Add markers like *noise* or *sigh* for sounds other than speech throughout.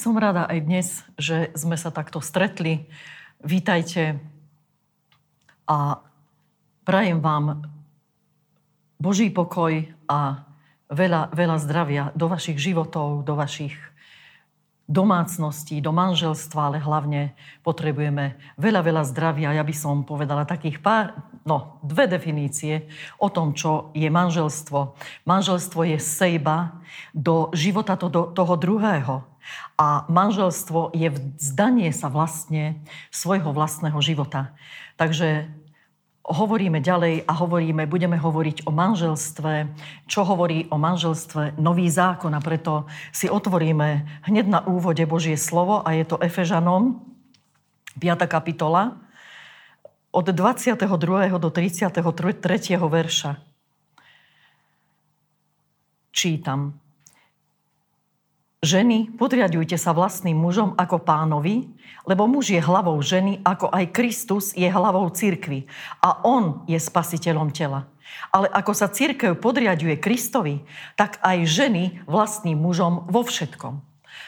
som rada aj dnes, že sme sa takto stretli. Vítajte a prajem vám Boží pokoj a veľa, veľa zdravia do vašich životov, do vašich domácností, do manželstva, ale hlavne potrebujeme veľa, veľa zdravia. Ja by som povedala takých pár, no, dve definície o tom, čo je manželstvo. Manželstvo je sejba do života to, do toho druhého. A manželstvo je vzdanie sa vlastne svojho vlastného života. Takže hovoríme ďalej a hovoríme, budeme hovoriť o manželstve, čo hovorí o manželstve nový zákon a preto si otvoríme hneď na úvode Božie slovo a je to Efežanom, 5. kapitola, od 22. do 33. verša. Čítam. Ženy, podriadujte sa vlastným mužom ako pánovi, lebo muž je hlavou ženy, ako aj Kristus je hlavou cirkvy. A on je spasiteľom tela. Ale ako sa církev podriaduje Kristovi, tak aj ženy vlastným mužom vo všetkom.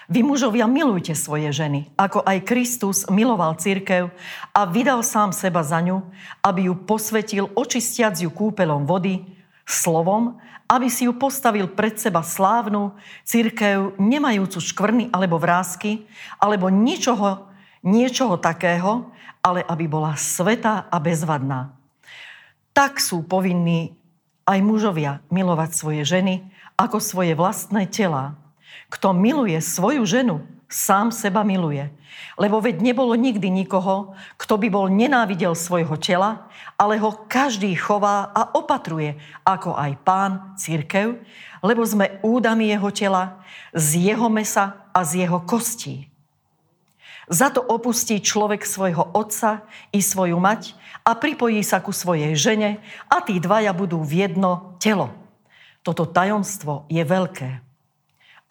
Vy mužovia milujte svoje ženy, ako aj Kristus miloval církev a vydal sám seba za ňu, aby ju posvetil očistiac ju kúpelom vody, slovom aby si ju postavil pred seba slávnu církev, nemajúcu škvrny alebo vrázky, alebo ničoho, niečoho takého, ale aby bola sveta a bezvadná. Tak sú povinní aj mužovia milovať svoje ženy ako svoje vlastné tela. Kto miluje svoju ženu, sám seba miluje. Lebo veď nebolo nikdy nikoho, kto by bol nenávidel svojho tela, ale ho každý chová a opatruje, ako aj pán, církev, lebo sme údami jeho tela, z jeho mesa a z jeho kostí. Za to opustí človek svojho otca i svoju mať a pripojí sa ku svojej žene a tí dvaja budú v jedno telo. Toto tajomstvo je veľké.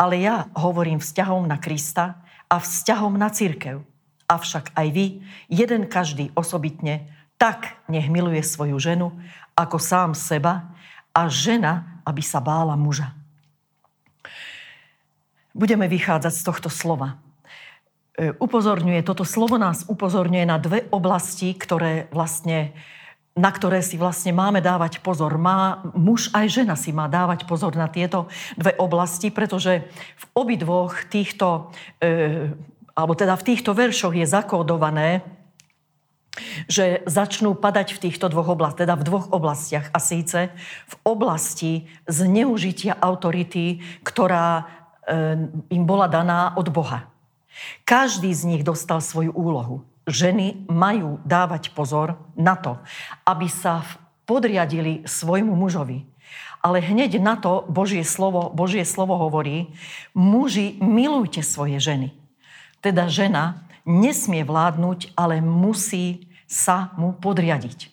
Ale ja hovorím vzťahom na Krista a vzťahom na církev. Avšak aj vy, jeden každý osobitne, tak nech miluje svoju ženu ako sám seba a žena, aby sa bála muža. Budeme vychádzať z tohto slova. E, upozorňuje, toto slovo nás upozorňuje na dve oblasti, ktoré vlastne na ktoré si vlastne máme dávať pozor. Má, muž aj žena si má dávať pozor na tieto dve oblasti, pretože v obidvoch týchto, e, alebo teda v týchto veršoch je zakódované, že začnú padať v týchto dvoch oblastiach, teda v dvoch oblastiach. A síce v oblasti zneužitia autority, ktorá e, im bola daná od Boha. Každý z nich dostal svoju úlohu. Ženy majú dávať pozor na to, aby sa podriadili svojmu mužovi. Ale hneď na to Božie slovo, Božie slovo hovorí, muži, milujte svoje ženy. Teda žena nesmie vládnuť, ale musí sa mu podriadiť.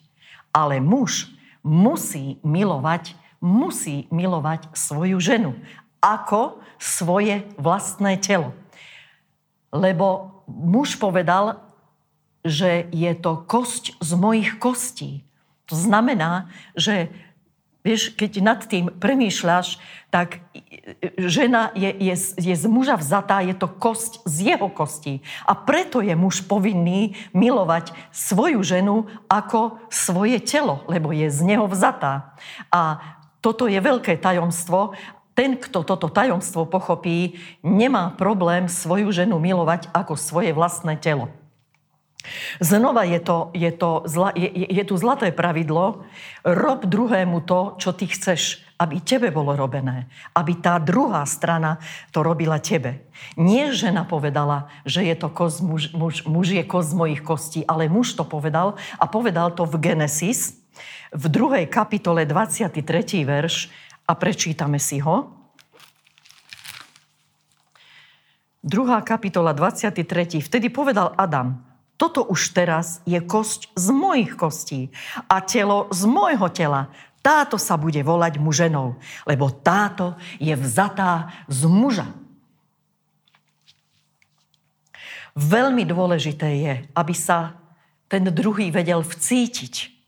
Ale muž musí milovať, musí milovať svoju ženu ako svoje vlastné telo. Lebo muž povedal, že je to kosť z mojich kostí. To znamená, že Vieš, keď nad tým premýšľaš, tak žena je, je, je z muža vzatá, je to kosť z jeho kostí. A preto je muž povinný milovať svoju ženu ako svoje telo, lebo je z neho vzatá. A toto je veľké tajomstvo. Ten, kto toto tajomstvo pochopí, nemá problém svoju ženu milovať ako svoje vlastné telo. Znova je, to, je, to je, je tu zlaté pravidlo, rob druhému to, čo ty chceš, aby tebe bolo robené. Aby tá druhá strana to robila tebe. Nie žena povedala, že je to koz, muž, muž, muž je koz z mojich kostí, ale muž to povedal a povedal to v Genesis, v druhej kapitole 23. verš a prečítame si ho. Druhá kapitola 23. Vtedy povedal Adam, toto už teraz je kosť z mojich kostí a telo z môjho tela. Táto sa bude volať muženou, lebo táto je vzatá z muža. Veľmi dôležité je, aby sa ten druhý vedel vcítiť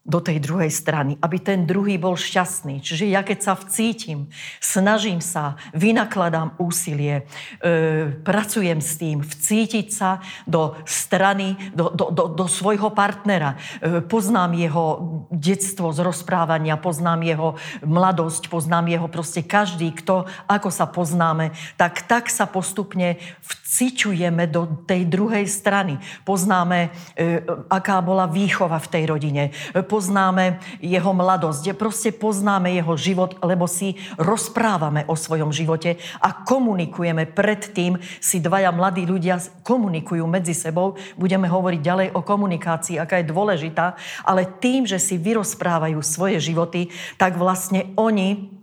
do tej druhej strany, aby ten druhý bol šťastný. Čiže ja keď sa vcítim, snažím sa, vynakladám úsilie, e, pracujem s tým, vcítiť sa do strany, do, do, do, do svojho partnera. E, poznám jeho detstvo z rozprávania, poznám jeho mladosť, poznám jeho proste každý, kto, ako sa poznáme, tak tak sa postupne vcičujeme do tej druhej strany. Poznáme, e, aká bola výchova v tej rodine. Poznáme jeho mladosť, proste poznáme jeho život, lebo si rozprávame o svojom živote a komunikujeme. Predtým si dvaja mladí ľudia komunikujú medzi sebou. Budeme hovoriť ďalej o komunikácii, aká je dôležitá, ale tým, že si vyrozprávajú svoje životy, tak vlastne oni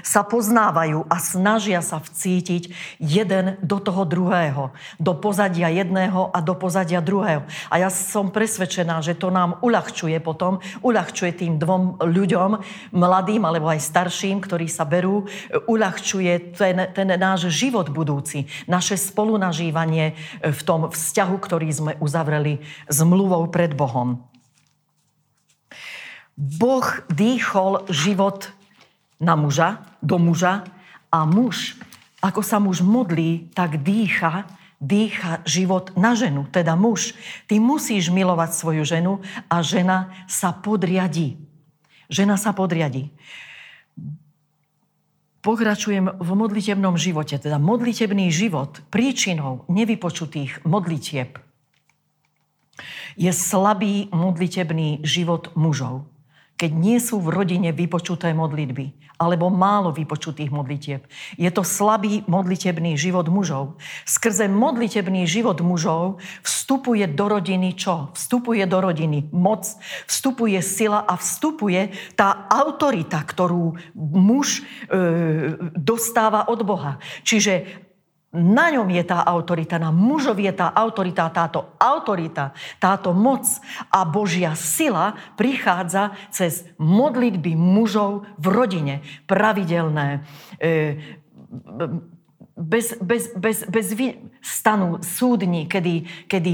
sa poznávajú a snažia sa vcítiť jeden do toho druhého, do pozadia jedného a do pozadia druhého. A ja som presvedčená, že to nám uľahčuje potom, uľahčuje tým dvom ľuďom, mladým alebo aj starším, ktorí sa berú, uľahčuje ten, ten náš život budúci, naše spolunažívanie v tom vzťahu, ktorý sme uzavreli zmluvou pred Bohom. Boh dýchol život na muža, do muža a muž, ako sa muž modlí, tak dýcha, dýcha život na ženu, teda muž. Ty musíš milovať svoju ženu a žena sa podriadí. Žena sa podriadí. Pokračujem v modlitebnom živote, teda modlitebný život príčinou nevypočutých modlitieb je slabý modlitebný život mužov keď nie sú v rodine vypočuté modlitby alebo málo vypočutých modlitieb. Je to slabý modlitebný život mužov. Skrze modlitebný život mužov vstupuje do rodiny čo? Vstupuje do rodiny moc, vstupuje sila a vstupuje tá autorita, ktorú muž e, dostáva od Boha. Čiže na ňom je tá autorita, na mužovi je tá autorita, táto autorita, táto moc a Božia sila prichádza cez modlitby mužov v rodine. Pravidelné, e, bez, bez, bez, bez stanu súdni, kedy, kedy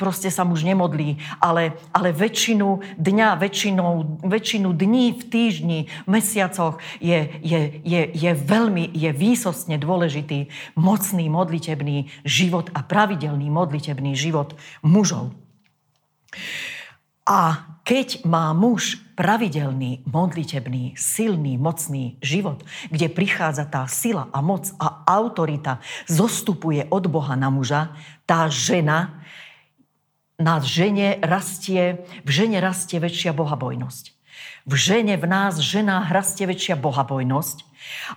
proste sa muž nemodlí, ale, ale väčšinu dňa, väčšinou, väčšinu dní v týždni, mesiacoch je, je, je, je veľmi, je výsostne dôležitý mocný modlitebný život a pravidelný modlitebný život mužov. A keď má muž pravidelný, modlitebný, silný, mocný život, kde prichádza tá sila a moc a autorita, zostupuje od Boha na muža, tá žena na žene rastie, v žene rastie väčšia bohabojnosť. V žene, v nás, žena rastie väčšia bohabojnosť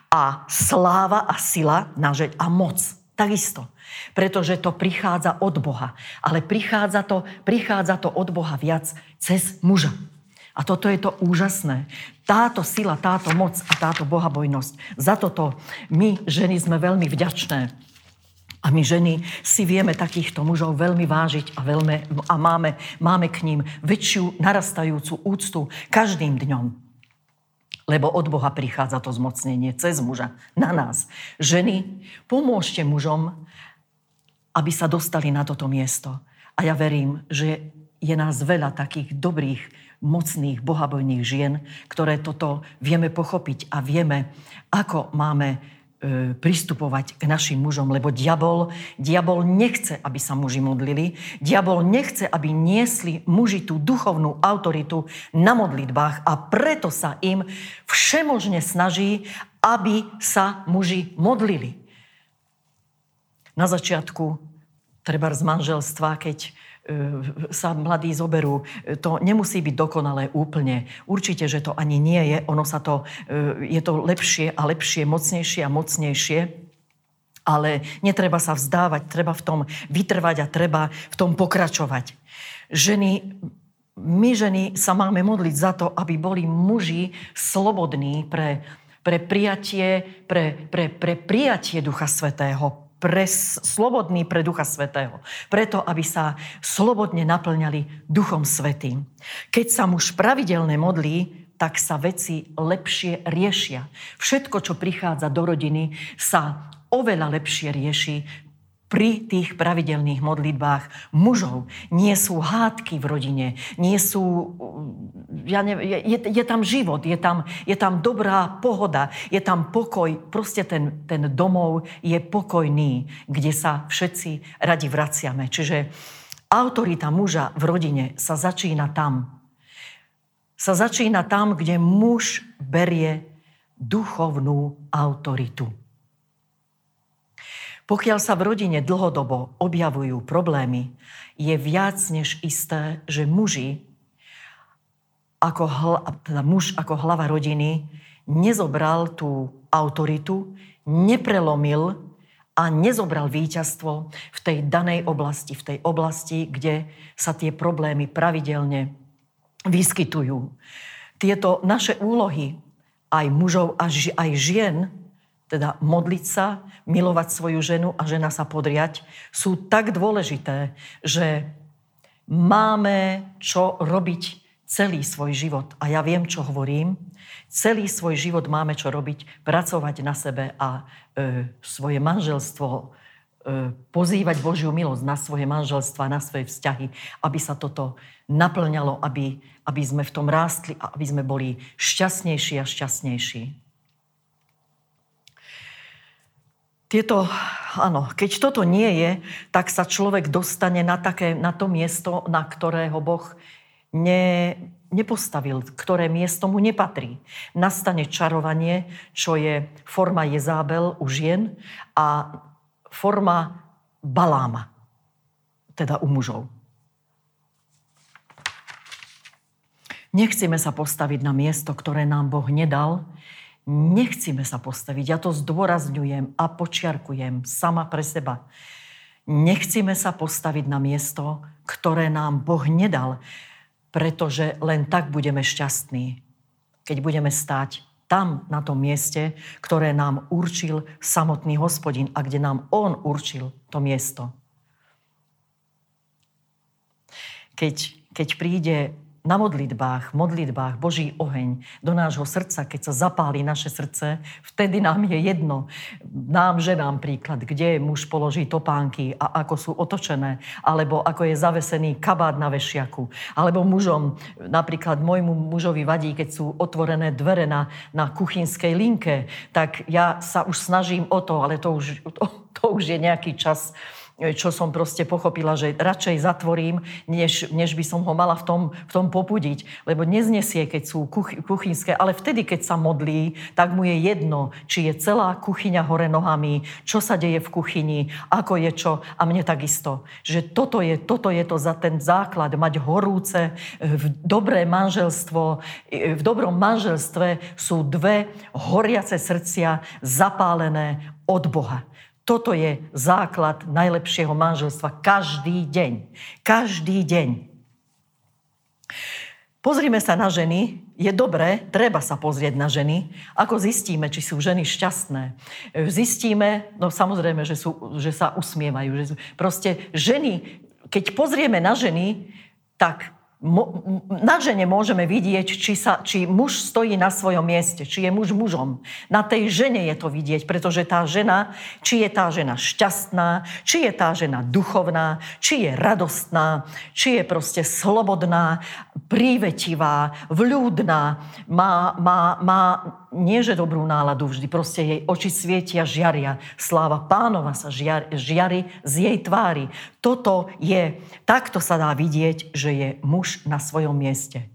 a sláva a sila na žeň a moc. Takisto. Pretože to prichádza od Boha. Ale prichádza to, prichádza to od Boha viac cez muža. A toto je to úžasné. Táto sila, táto moc a táto bohabojnosť. Za toto my, ženy, sme veľmi vďačné. A my ženy si vieme takýchto mužov veľmi vážiť a, veľmi, a máme, máme k ním väčšiu narastajúcu úctu každým dňom. Lebo od Boha prichádza to zmocnenie cez muža na nás. Ženy, pomôžte mužom, aby sa dostali na toto miesto. A ja verím, že je nás veľa takých dobrých, mocných, bohabojných žien, ktoré toto vieme pochopiť a vieme, ako máme pristupovať k našim mužom, lebo diabol, diabol nechce, aby sa muži modlili, diabol nechce, aby niesli muži tú duchovnú autoritu na modlitbách a preto sa im všemožne snaží, aby sa muži modlili. Na začiatku, treba z manželstva, keď E, sa mladí zoberú. E, to nemusí byť dokonalé úplne. Určite, že to ani nie je. Ono sa to, e, je to lepšie a lepšie, mocnejšie a mocnejšie. Ale netreba sa vzdávať, treba v tom vytrvať a treba v tom pokračovať. Ženy, my ženy sa máme modliť za to, aby boli muži slobodní pre, pre prijatie, pre, pre, pre prijatie Ducha Svetého, pre, slobodný pre Ducha Svetého. Preto, aby sa slobodne naplňali Duchom Svetým. Keď sa muž pravidelne modlí, tak sa veci lepšie riešia. Všetko, čo prichádza do rodiny, sa oveľa lepšie rieši pri tých pravidelných modlitbách mužov. Nie sú hádky v rodine, nie sú... Ja ne, je, je tam život, je tam, je tam dobrá pohoda, je tam pokoj. Proste ten, ten domov je pokojný, kde sa všetci radi vraciame. Čiže autorita muža v rodine sa začína tam. Sa začína tam, kde muž berie duchovnú autoritu. Pokiaľ sa v rodine dlhodobo objavujú problémy, je viac než isté, že muži, ako hla, teda muž ako hlava rodiny, nezobral tú autoritu, neprelomil a nezobral víťazstvo v tej danej oblasti, v tej oblasti, kde sa tie problémy pravidelne vyskytujú. Tieto naše úlohy, aj mužov, aj žien, teda modliť sa, milovať svoju ženu a žena sa podriať, sú tak dôležité, že máme čo robiť celý svoj život. A ja viem, čo hovorím. Celý svoj život máme čo robiť, pracovať na sebe a e, svoje manželstvo e, pozývať Božiu milosť na svoje manželstva, na svoje vzťahy, aby sa toto naplňalo, aby, aby sme v tom rástli a aby sme boli šťastnejší a šťastnejší. Tieto, áno, keď toto nie je, tak sa človek dostane na, také, na to miesto, na ktorého Boh ne, nepostavil, ktoré miesto mu nepatrí. Nastane čarovanie, čo je forma Jezábel u žien a forma Baláma, teda u mužov. Nechceme sa postaviť na miesto, ktoré nám Boh nedal, Nechcíme sa postaviť, ja to zdôrazňujem a počiarkujem sama pre seba. Nechcíme sa postaviť na miesto, ktoré nám Boh nedal, pretože len tak budeme šťastní, keď budeme stáť tam, na tom mieste, ktoré nám určil samotný hospodin a kde nám On určil to miesto. Keď, keď príde na modlitbách, modlitbách Boží oheň do nášho srdca, keď sa zapálí naše srdce, vtedy nám je jedno. Nám, ženám príklad, kde muž položí topánky a ako sú otočené, alebo ako je zavesený kabát na vešiaku. Alebo mužom, napríklad môjmu mužovi vadí, keď sú otvorené dvere na, na kuchynskej linke, tak ja sa už snažím o to, ale to už, to, to už je nejaký čas, čo som proste pochopila, že radšej zatvorím, než, než by som ho mala v tom, v tom popudiť. Lebo neznesie, keď sú kuch, kuchynské, ale vtedy, keď sa modlí, tak mu je jedno, či je celá kuchyňa hore nohami, čo sa deje v kuchyni, ako je čo. A mne takisto. Že toto je, toto je to za ten základ, mať horúce, v dobré manželstvo. V dobrom manželstve sú dve horiace srdcia zapálené od Boha. Toto je základ najlepšieho manželstva každý deň. Každý deň. Pozrime sa na ženy. Je dobré, treba sa pozrieť na ženy. Ako zistíme, či sú ženy šťastné? Zistíme, no samozrejme, že, sú, že sa usmievajú. Že sú, proste ženy, keď pozrieme na ženy, tak na žene môžeme vidieť, či, sa, či muž stojí na svojom mieste, či je muž mužom. Na tej žene je to vidieť, pretože tá žena, či je tá žena šťastná, či je tá žena duchovná, či je radostná, či je proste slobodná, prívetivá, vľúdna, má, má, má nie že dobrú náladu vždy, proste jej oči svietia, žiaria. Sláva pánova sa žiari, žiari z jej tvári. Toto je, takto sa dá vidieť, že je muž na svojom mieste.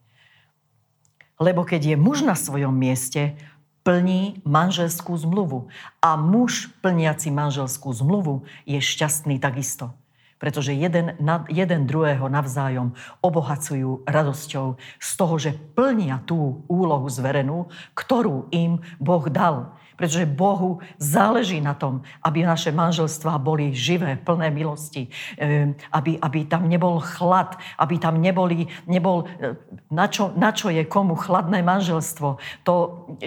Lebo keď je muž na svojom mieste, plní manželskú zmluvu. A muž plniaci manželskú zmluvu je šťastný takisto pretože jeden, jeden druhého navzájom obohacujú radosťou z toho, že plnia tú úlohu zverenú, ktorú im Boh dal. Pretože Bohu záleží na tom, aby naše manželstvá boli živé, plné milosti, ehm, aby, aby tam nebol chlad, aby tam neboli, nebol, e, na čo, na čo je komu chladné manželstvo. To,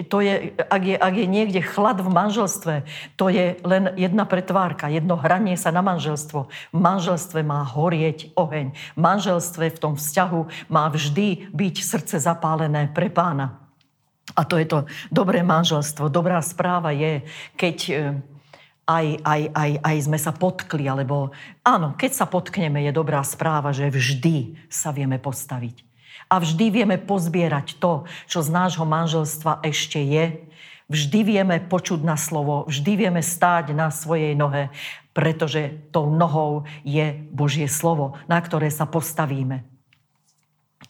to je, ak, je, ak je niekde chlad v manželstve, to je len jedna pretvárka, jedno hranie sa na manželstvo. V manželstve má horieť oheň. V manželstve v tom vzťahu má vždy byť srdce zapálené pre pána. A to je to dobré manželstvo. Dobrá správa je, keď e, aj, aj, aj, aj sme sa potkli, alebo áno, keď sa potkneme, je dobrá správa, že vždy sa vieme postaviť. A vždy vieme pozbierať to, čo z nášho manželstva ešte je. Vždy vieme počuť na slovo, vždy vieme stáť na svojej nohe, pretože tou nohou je Božie slovo, na ktoré sa postavíme.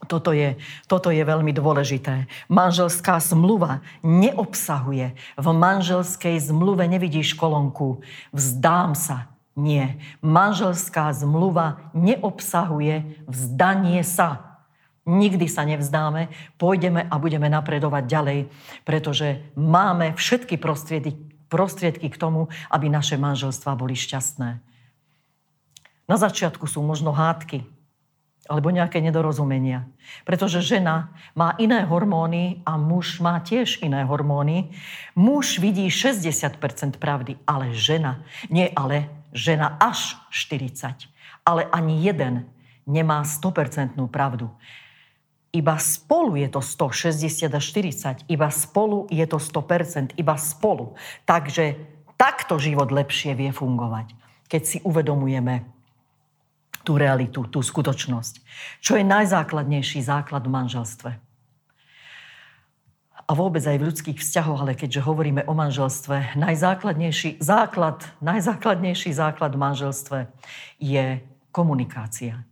Toto je, toto je veľmi dôležité. Manželská zmluva neobsahuje. V manželskej zmluve nevidíš kolonku. Vzdám sa. Nie. Manželská zmluva neobsahuje vzdanie sa. Nikdy sa nevzdáme, pôjdeme a budeme napredovať ďalej, pretože máme všetky prostriedky, prostriedky k tomu, aby naše manželstva boli šťastné. Na začiatku sú možno hádky, alebo nejaké nedorozumenia. Pretože žena má iné hormóny a muž má tiež iné hormóny. Muž vidí 60% pravdy, ale žena, nie ale, žena až 40. Ale ani jeden nemá 100% pravdu. Iba spolu je to 160 a 40. Iba spolu je to 100%. Iba spolu. Takže takto život lepšie vie fungovať. Keď si uvedomujeme tú realitu, tú skutočnosť. Čo je najzákladnejší základ v manželstve? A vôbec aj v ľudských vzťahoch, ale keďže hovoríme o manželstve, najzákladnejší základ, najzákladnejší základ v manželstve je komunikácia.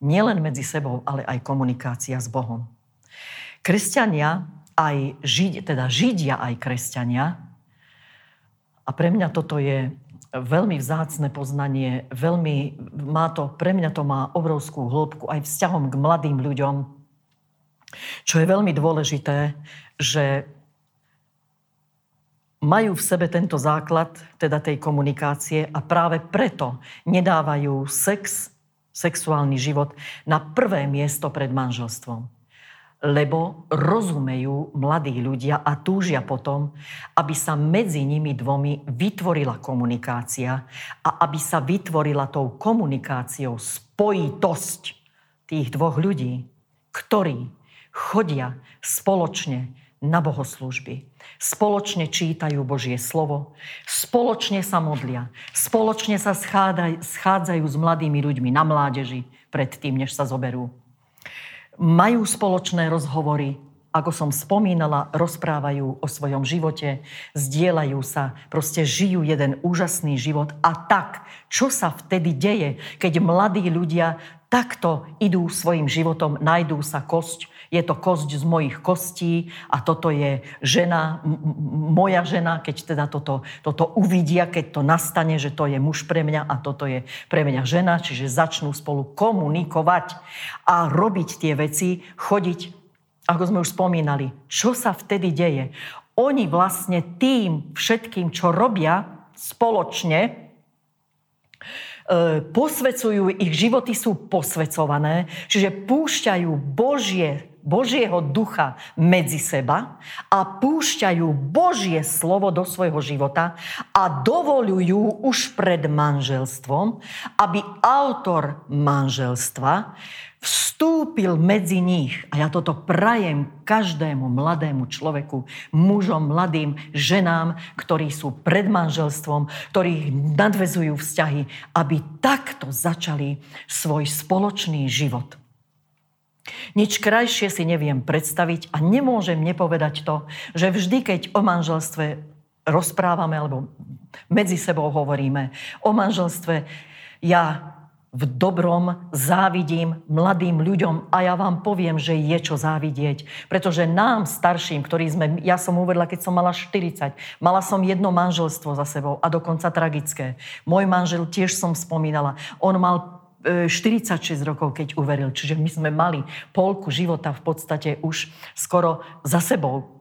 Nielen medzi sebou, ale aj komunikácia s Bohom. Kresťania, aj Žid, teda Židia aj kresťania, a pre mňa toto je veľmi vzácne poznanie, veľmi má to, pre mňa to má obrovskú hĺbku aj vzťahom k mladým ľuďom, čo je veľmi dôležité, že majú v sebe tento základ, teda tej komunikácie a práve preto nedávajú sex, sexuálny život na prvé miesto pred manželstvom lebo rozumejú mladí ľudia a túžia potom, aby sa medzi nimi dvomi vytvorila komunikácia a aby sa vytvorila tou komunikáciou spojitosť tých dvoch ľudí, ktorí chodia spoločne na bohoslužby. Spoločne čítajú Božie slovo, spoločne sa modlia, spoločne sa schádzajú s mladými ľuďmi na mládeži predtým, než sa zoberú majú spoločné rozhovory, ako som spomínala, rozprávajú o svojom živote, zdieľajú sa, proste žijú jeden úžasný život. A tak, čo sa vtedy deje, keď mladí ľudia takto idú svojim životom, najdú sa kosť, je to kosť z mojich kostí a toto je žena, moja žena, keď teda toto, toto uvidia, keď to nastane, že to je muž pre mňa a toto je pre mňa žena, čiže začnú spolu komunikovať a robiť tie veci, chodiť, ako sme už spomínali, čo sa vtedy deje. Oni vlastne tým všetkým, čo robia spoločne, e, posvecujú, ich životy sú posvecované, čiže púšťajú Božie Božieho ducha medzi seba a púšťajú Božie slovo do svojho života a dovolujú už pred manželstvom, aby autor manželstva vstúpil medzi nich. A ja toto prajem každému mladému človeku, mužom, mladým, ženám, ktorí sú pred manželstvom, ktorí nadvezujú vzťahy, aby takto začali svoj spoločný život. Nič krajšie si neviem predstaviť a nemôžem nepovedať to, že vždy, keď o manželstve rozprávame alebo medzi sebou hovoríme o manželstve, ja v dobrom závidím mladým ľuďom a ja vám poviem, že je čo závidieť. Pretože nám, starším, ktorí sme, ja som uvedla, keď som mala 40, mala som jedno manželstvo za sebou a dokonca tragické. Môj manžel tiež som spomínala, on mal 46 rokov, keď uveril. Čiže my sme mali polku života v podstate už skoro za sebou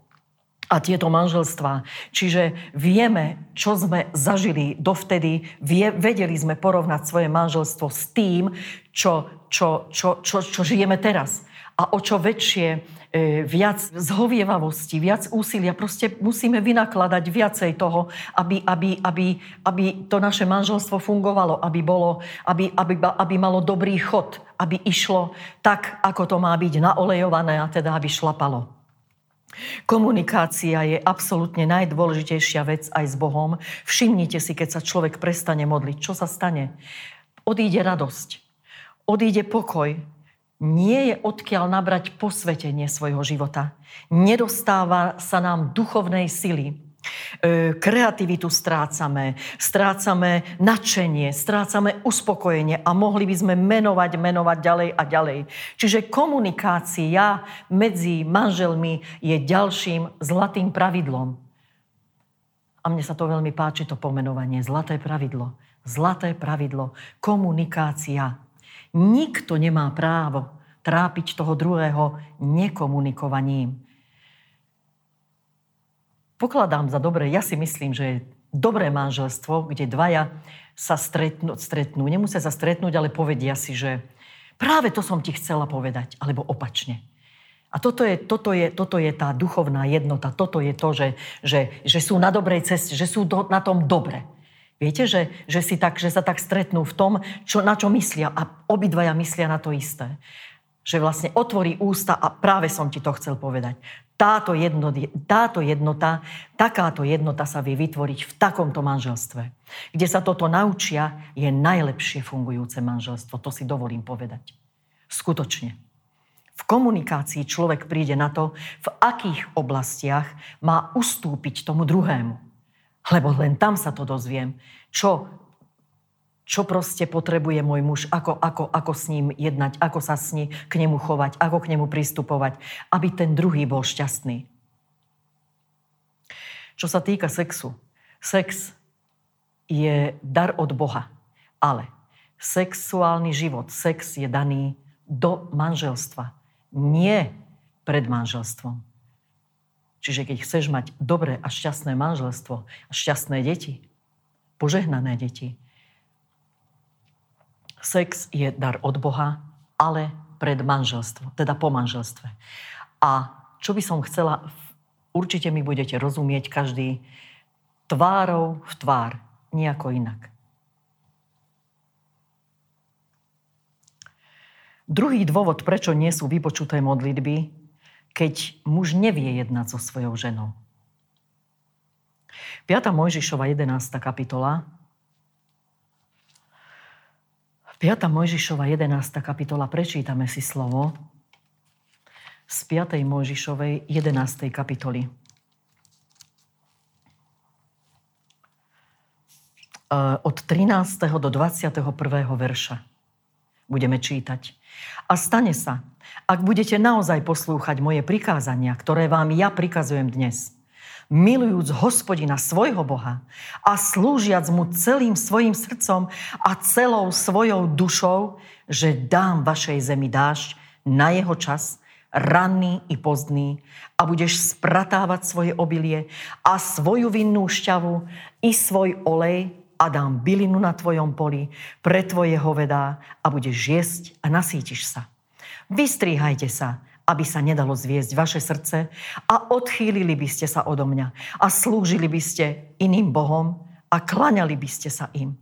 a tieto manželstvá. Čiže vieme, čo sme zažili dovtedy, vie, vedeli sme porovnať svoje manželstvo s tým, čo, čo, čo, čo, čo žijeme teraz. A o čo väčšie E, viac zhovievavosti, viac úsilia. Proste musíme vynakladať viacej toho, aby, aby, aby, aby to naše manželstvo fungovalo, aby, bolo, aby, aby, aby malo dobrý chod, aby išlo tak, ako to má byť naolejované a teda aby šlapalo. Komunikácia je absolútne najdôležitejšia vec aj s Bohom. Všimnite si, keď sa človek prestane modliť, čo sa stane? Odíde radosť, odíde pokoj, nie je odkiaľ nabrať posvetenie svojho života. Nedostáva sa nám duchovnej sily. Kreativitu strácame, strácame nadšenie, strácame uspokojenie a mohli by sme menovať, menovať ďalej a ďalej. Čiže komunikácia medzi manželmi je ďalším zlatým pravidlom. A mne sa to veľmi páči, to pomenovanie. Zlaté pravidlo. Zlaté pravidlo. Komunikácia. Nikto nemá právo trápiť toho druhého nekomunikovaním. Pokladám za dobré, ja si myslím, že je dobré manželstvo, kde dvaja sa stretnú, stretnú. Nemusia sa stretnúť, ale povedia si, že práve to som ti chcela povedať, alebo opačne. A toto je, toto, je, toto je tá duchovná jednota, toto je to, že, že, že sú na dobrej ceste, že sú do, na tom dobre. Viete, že, že, si tak, že sa tak stretnú v tom, čo, na čo myslia a obidvaja myslia na to isté. Že vlastne otvorí ústa a práve som ti to chcel povedať. Táto, jedno, táto jednota, takáto jednota sa vie vytvoriť v takomto manželstve. Kde sa toto naučia, je najlepšie fungujúce manželstvo. To si dovolím povedať. Skutočne. V komunikácii človek príde na to, v akých oblastiach má ustúpiť tomu druhému lebo len tam sa to dozviem, čo, čo proste potrebuje môj muž, ako, ako, ako s ním jednať, ako sa s ním k nemu chovať, ako k nemu pristupovať, aby ten druhý bol šťastný. Čo sa týka sexu, sex je dar od Boha, ale sexuálny život, sex je daný do manželstva, nie pred manželstvom. Čiže keď chceš mať dobré a šťastné manželstvo a šťastné deti, požehnané deti, sex je dar od Boha, ale pred manželstvo, teda po manželstve. A čo by som chcela, určite mi budete rozumieť každý tvárou v tvár, nejako inak. Druhý dôvod, prečo nie sú vypočuté modlitby, keď muž nevie jednať so svojou ženou. 5. Mojžišova 11. kapitola 5. Mojžišova 11. kapitola, prečítame si slovo z 5. Mojžišovej 11. kapitoly. E, od 13. do 21. verša budeme čítať. A stane sa, ak budete naozaj poslúchať moje prikázania, ktoré vám ja prikazujem dnes, milujúc hospodina svojho Boha a slúžiac mu celým svojim srdcom a celou svojou dušou, že dám vašej zemi dážď na jeho čas, ranný i pozdný a budeš spratávať svoje obilie a svoju vinnú šťavu i svoj olej a dám bylinu na tvojom poli pre tvoje hovedá a budeš jesť a nasítiš sa. Vystríhajte sa, aby sa nedalo zviesť vaše srdce a odchýlili by ste sa odo mňa a slúžili by ste iným bohom a klaňali by ste sa im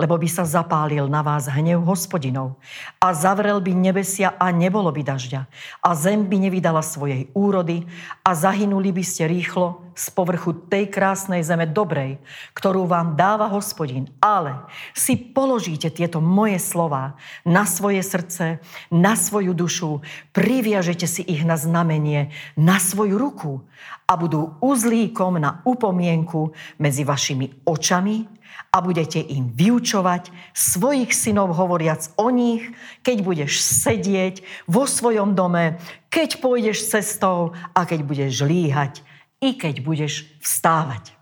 lebo by sa zapálil na vás hnev hospodinov a zavrel by nebesia a nebolo by dažďa a zem by nevydala svojej úrody a zahynuli by ste rýchlo z povrchu tej krásnej zeme dobrej, ktorú vám dáva hospodin. Ale si položíte tieto moje slova na svoje srdce, na svoju dušu, priviažete si ich na znamenie, na svoju ruku a budú uzlíkom na upomienku medzi vašimi očami a budete im vyučovať svojich synov hovoriac o nich, keď budeš sedieť vo svojom dome, keď pôjdeš cestou a keď budeš líhať i keď budeš vstávať.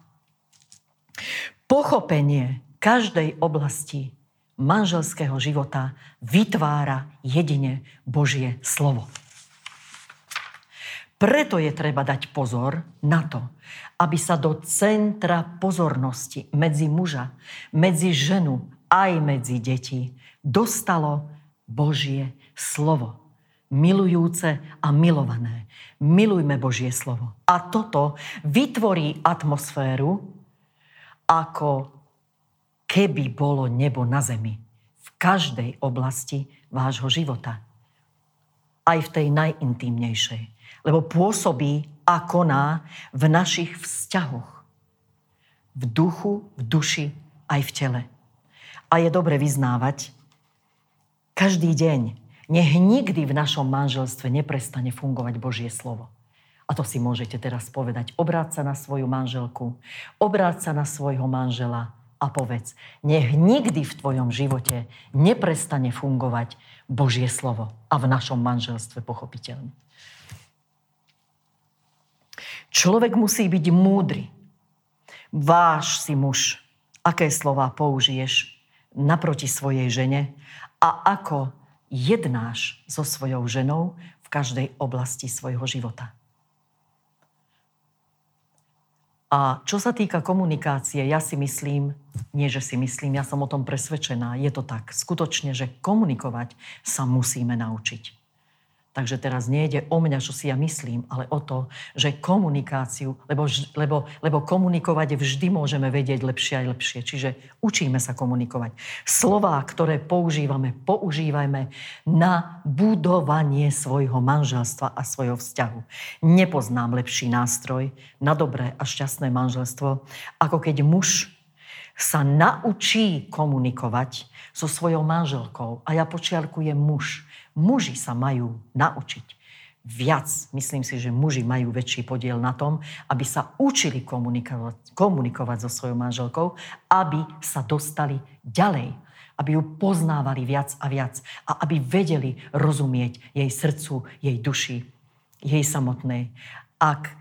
Pochopenie každej oblasti manželského života vytvára jedine Božie slovo. Preto je treba dať pozor na to, aby sa do centra pozornosti medzi muža, medzi ženu aj medzi deti dostalo Božie slovo. Milujúce a milované. Milujme Božie slovo. A toto vytvorí atmosféru, ako keby bolo nebo na zemi. V každej oblasti vášho života. Aj v tej najintímnejšej lebo pôsobí a koná v našich vzťahoch. V duchu, v duši, aj v tele. A je dobre vyznávať každý deň, nech nikdy v našom manželstve neprestane fungovať Božie slovo. A to si môžete teraz povedať. Obráť sa na svoju manželku, obráť sa na svojho manžela a povedz, nech nikdy v tvojom živote neprestane fungovať Božie slovo a v našom manželstve pochopiteľne. Človek musí byť múdry. Váš si muž, aké slova použiješ naproti svojej žene a ako jednáš so svojou ženou v každej oblasti svojho života. A čo sa týka komunikácie, ja si myslím, nie že si myslím, ja som o tom presvedčená, je to tak, skutočne, že komunikovať sa musíme naučiť. Takže teraz nejde o mňa, čo si ja myslím, ale o to, že komunikáciu, lebo, lebo, lebo komunikovať vždy môžeme vedieť lepšie aj lepšie. Čiže učíme sa komunikovať. Slová, ktoré používame, používajme na budovanie svojho manželstva a svojho vzťahu. Nepoznám lepší nástroj na dobré a šťastné manželstvo, ako keď muž sa naučí komunikovať so svojou manželkou. A ja počiarkujem muž Muži sa majú naučiť viac. Myslím si, že muži majú väčší podiel na tom, aby sa učili komunikovať, komunikovať so svojou manželkou, aby sa dostali ďalej, aby ju poznávali viac a viac a aby vedeli rozumieť jej srdcu, jej duši, jej samotnej. Ak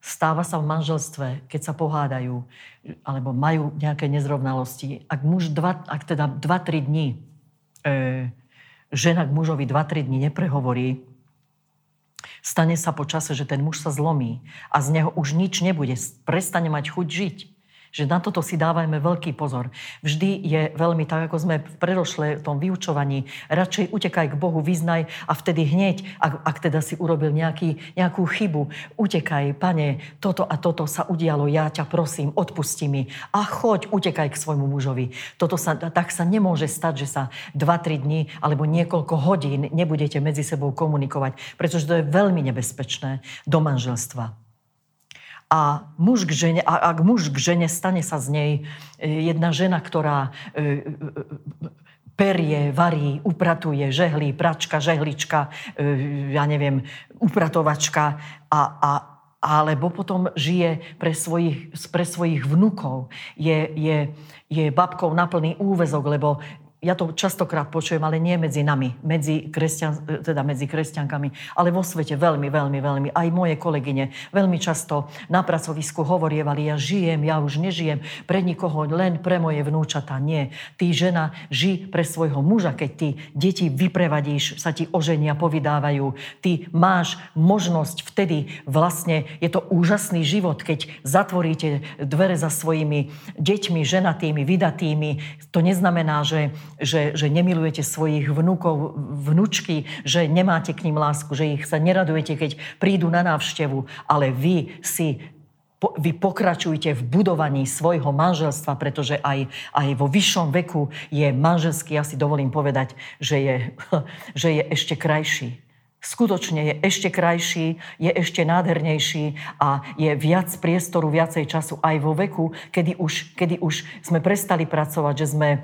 stáva sa v manželstve, keď sa pohádajú alebo majú nejaké nezrovnalosti, ak muž dva, ak teda 2-3 dní e, žena k mužovi 2-3 dní neprehovorí, stane sa po čase, že ten muž sa zlomí a z neho už nič nebude, prestane mať chuť žiť že na toto si dávajme veľký pozor. Vždy je veľmi tak, ako sme v predošle tom vyučovaní, radšej utekaj k Bohu, vyznaj a vtedy hneď, ak, ak teda si urobil nejaký, nejakú chybu, utekaj, pane, toto a toto sa udialo, ja ťa prosím, odpusti mi a choď, utekaj k svojmu mužovi. Toto sa, tak sa nemôže stať, že sa 2-3 dní alebo niekoľko hodín nebudete medzi sebou komunikovať, pretože to je veľmi nebezpečné do manželstva a, muž k žene, a ak muž k žene stane sa z nej e, jedna žena, ktorá e, e, perie, varí, upratuje, žehlí, pračka, žehlička, ja neviem, upratovačka a, a, alebo potom žije pre svojich, pre svojich vnukov. Je, je, je babkou na plný úvezok, lebo ja to častokrát počujem, ale nie medzi nami, medzi, kresťan, teda medzi kresťankami, ale vo svete veľmi, veľmi, veľmi. Aj moje kolegyne veľmi často na pracovisku hovorievali, ja žijem, ja už nežijem pre nikoho, len pre moje vnúčata. Nie. Ty, žena, ži pre svojho muža, keď ty deti vyprevadíš, sa ti oženia, povydávajú. Ty máš možnosť vtedy, vlastne je to úžasný život, keď zatvoríte dvere za svojimi deťmi, ženatými, vydatými. To neznamená, že že, že nemilujete svojich vnúkov, vnúčky, že nemáte k ním lásku, že ich sa neradujete, keď prídu na návštevu, ale vy si vy pokračujte v budovaní svojho manželstva, pretože aj, aj vo vyššom veku je manželský, ja si dovolím povedať, že je, *laughs* že je ešte krajší skutočne je ešte krajší, je ešte nádhernejší a je viac priestoru, viacej času aj vo veku, kedy už, kedy už sme prestali pracovať, že sme e,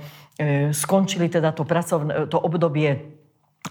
skončili teda to, pracovné, to obdobie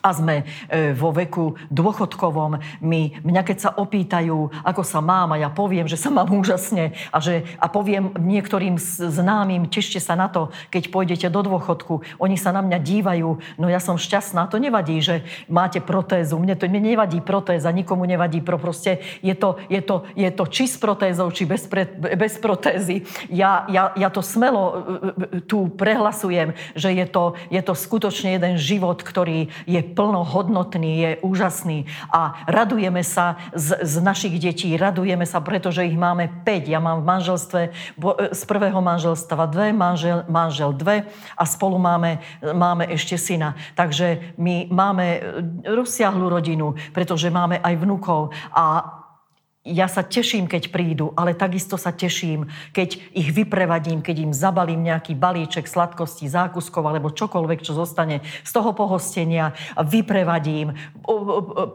a sme e, vo veku dôchodkovom, my, mňa keď sa opýtajú, ako sa mám a ja poviem, že sa mám úžasne a, že, a poviem niektorým známym, tešte sa na to, keď pôjdete do dôchodku, oni sa na mňa dívajú, no ja som šťastná, to nevadí, že máte protézu, mne to mne nevadí protéza, nikomu nevadí, pro proste je to, je to, je to či s protézou, či bez, pre, bez protézy. Ja, ja, ja to smelo e, e, tu prehlasujem, že je to, je to skutočne jeden život, ktorý je plnohodnotný, je úžasný a radujeme sa z, z našich detí, radujeme sa, pretože ich máme 5. Ja mám v manželstve z prvého manželstva dve, manžel, manžel dve a spolu máme, máme ešte syna. Takže my máme rozsiahlu rodinu, pretože máme aj vnúkov a ja sa teším, keď prídu, ale takisto sa teším, keď ich vyprevadím, keď im zabalím nejaký balíček sladkostí, zákuskov alebo čokoľvek, čo zostane z toho pohostenia, vyprevadím,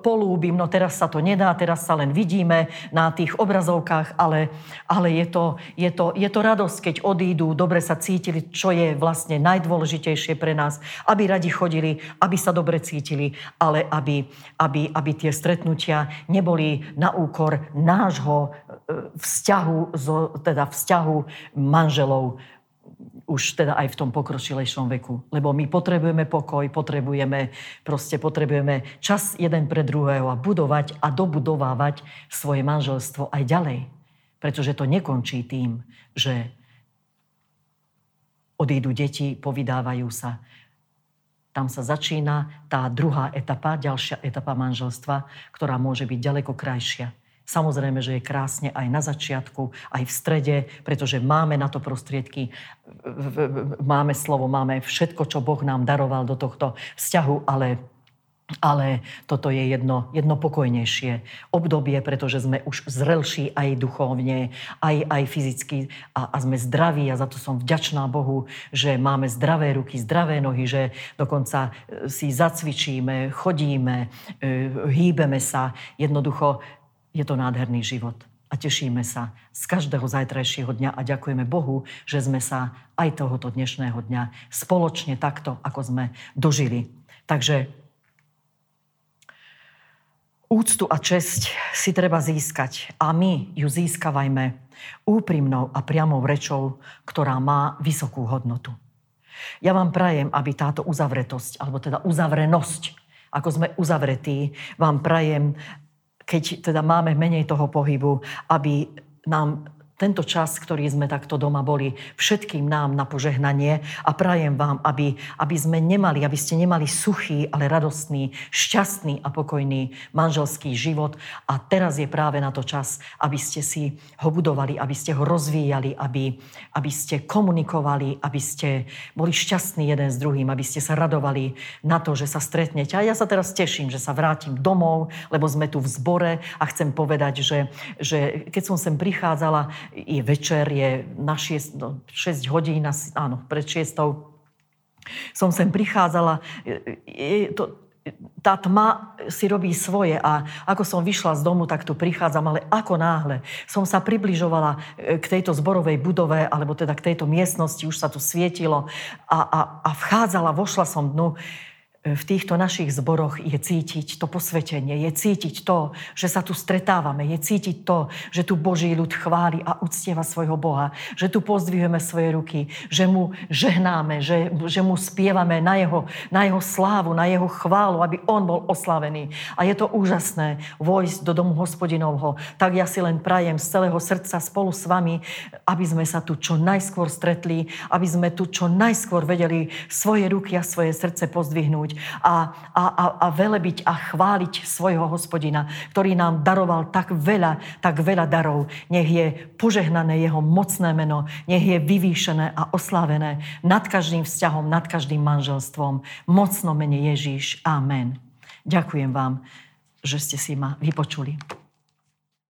polúbim, no teraz sa to nedá, teraz sa len vidíme na tých obrazovkách, ale, ale je, to, je, to, je to radosť, keď odídu, dobre sa cítili, čo je vlastne najdôležitejšie pre nás, aby radi chodili, aby sa dobre cítili, ale aby, aby, aby tie stretnutia neboli na úkor nášho e, vzťahu, teda vzťahu manželov už teda aj v tom pokročilejšom veku. Lebo my potrebujeme pokoj, potrebujeme, proste potrebujeme čas jeden pre druhého a budovať a dobudovávať svoje manželstvo aj ďalej. Pretože to nekončí tým, že odídu deti, povydávajú sa. Tam sa začína tá druhá etapa, ďalšia etapa manželstva, ktorá môže byť ďaleko krajšia. Samozrejme, že je krásne aj na začiatku, aj v strede, pretože máme na to prostriedky, máme slovo, máme všetko, čo Boh nám daroval do tohto vzťahu, ale ale toto je jedno, jedno pokojnejšie obdobie, pretože sme už zrelší aj duchovne, aj, aj fyzicky a, a sme zdraví a za to som vďačná Bohu, že máme zdravé ruky, zdravé nohy, že dokonca e, si zacvičíme, chodíme, e, hýbeme sa. Jednoducho je to nádherný život a tešíme sa z každého zajtrajšieho dňa a ďakujeme Bohu, že sme sa aj tohoto dnešného dňa spoločne takto, ako sme dožili. Takže úctu a česť si treba získať a my ju získavajme úprimnou a priamou rečou, ktorá má vysokú hodnotu. Ja vám prajem, aby táto uzavretosť, alebo teda uzavrenosť, ako sme uzavretí, vám prajem, keď teda máme menej toho pohybu, aby nám tento čas, ktorý sme takto doma boli, všetkým nám na požehnanie a prajem vám, aby, aby sme nemali, aby ste nemali suchý, ale radostný, šťastný a pokojný manželský život. A teraz je práve na to čas, aby ste si ho budovali, aby ste ho rozvíjali, aby, aby ste komunikovali, aby ste boli šťastní jeden s druhým, aby ste sa radovali na to, že sa stretnete. A ja sa teraz teším, že sa vrátim domov, lebo sme tu v zbore a chcem povedať, že, že keď som sem prichádzala, je večer, je na 6, no, 6 hodín, áno, pred 6 som sem prichádzala. Je to, tá tma si robí svoje a ako som vyšla z domu, tak tu prichádzam, ale ako náhle som sa približovala e, k tejto zborovej budove, alebo teda k tejto miestnosti, už sa tu svietilo a, a, a vchádzala, vošla som dnu, v týchto našich zboroch je cítiť to posvetenie, je cítiť to, že sa tu stretávame, je cítiť to, že tu Boží ľud chváli a uctieva svojho Boha, že tu pozdvihujeme svoje ruky, že mu žehnáme, že, že mu spievame na jeho, na jeho slávu, na jeho chválu, aby on bol oslavený. A je to úžasné vojsť do domu hospodinovho. Tak ja si len prajem z celého srdca spolu s vami, aby sme sa tu čo najskôr stretli, aby sme tu čo najskôr vedeli svoje ruky a svoje srdce pozdvihnúť počuť a, a, a, a velebiť a chváliť svojho hospodina, ktorý nám daroval tak veľa, tak veľa darov. Nech je požehnané jeho mocné meno, nech je vyvýšené a oslávené nad každým vzťahom, nad každým manželstvom. Mocno mene Ježíš. Amen. Ďakujem vám, že ste si ma vypočuli.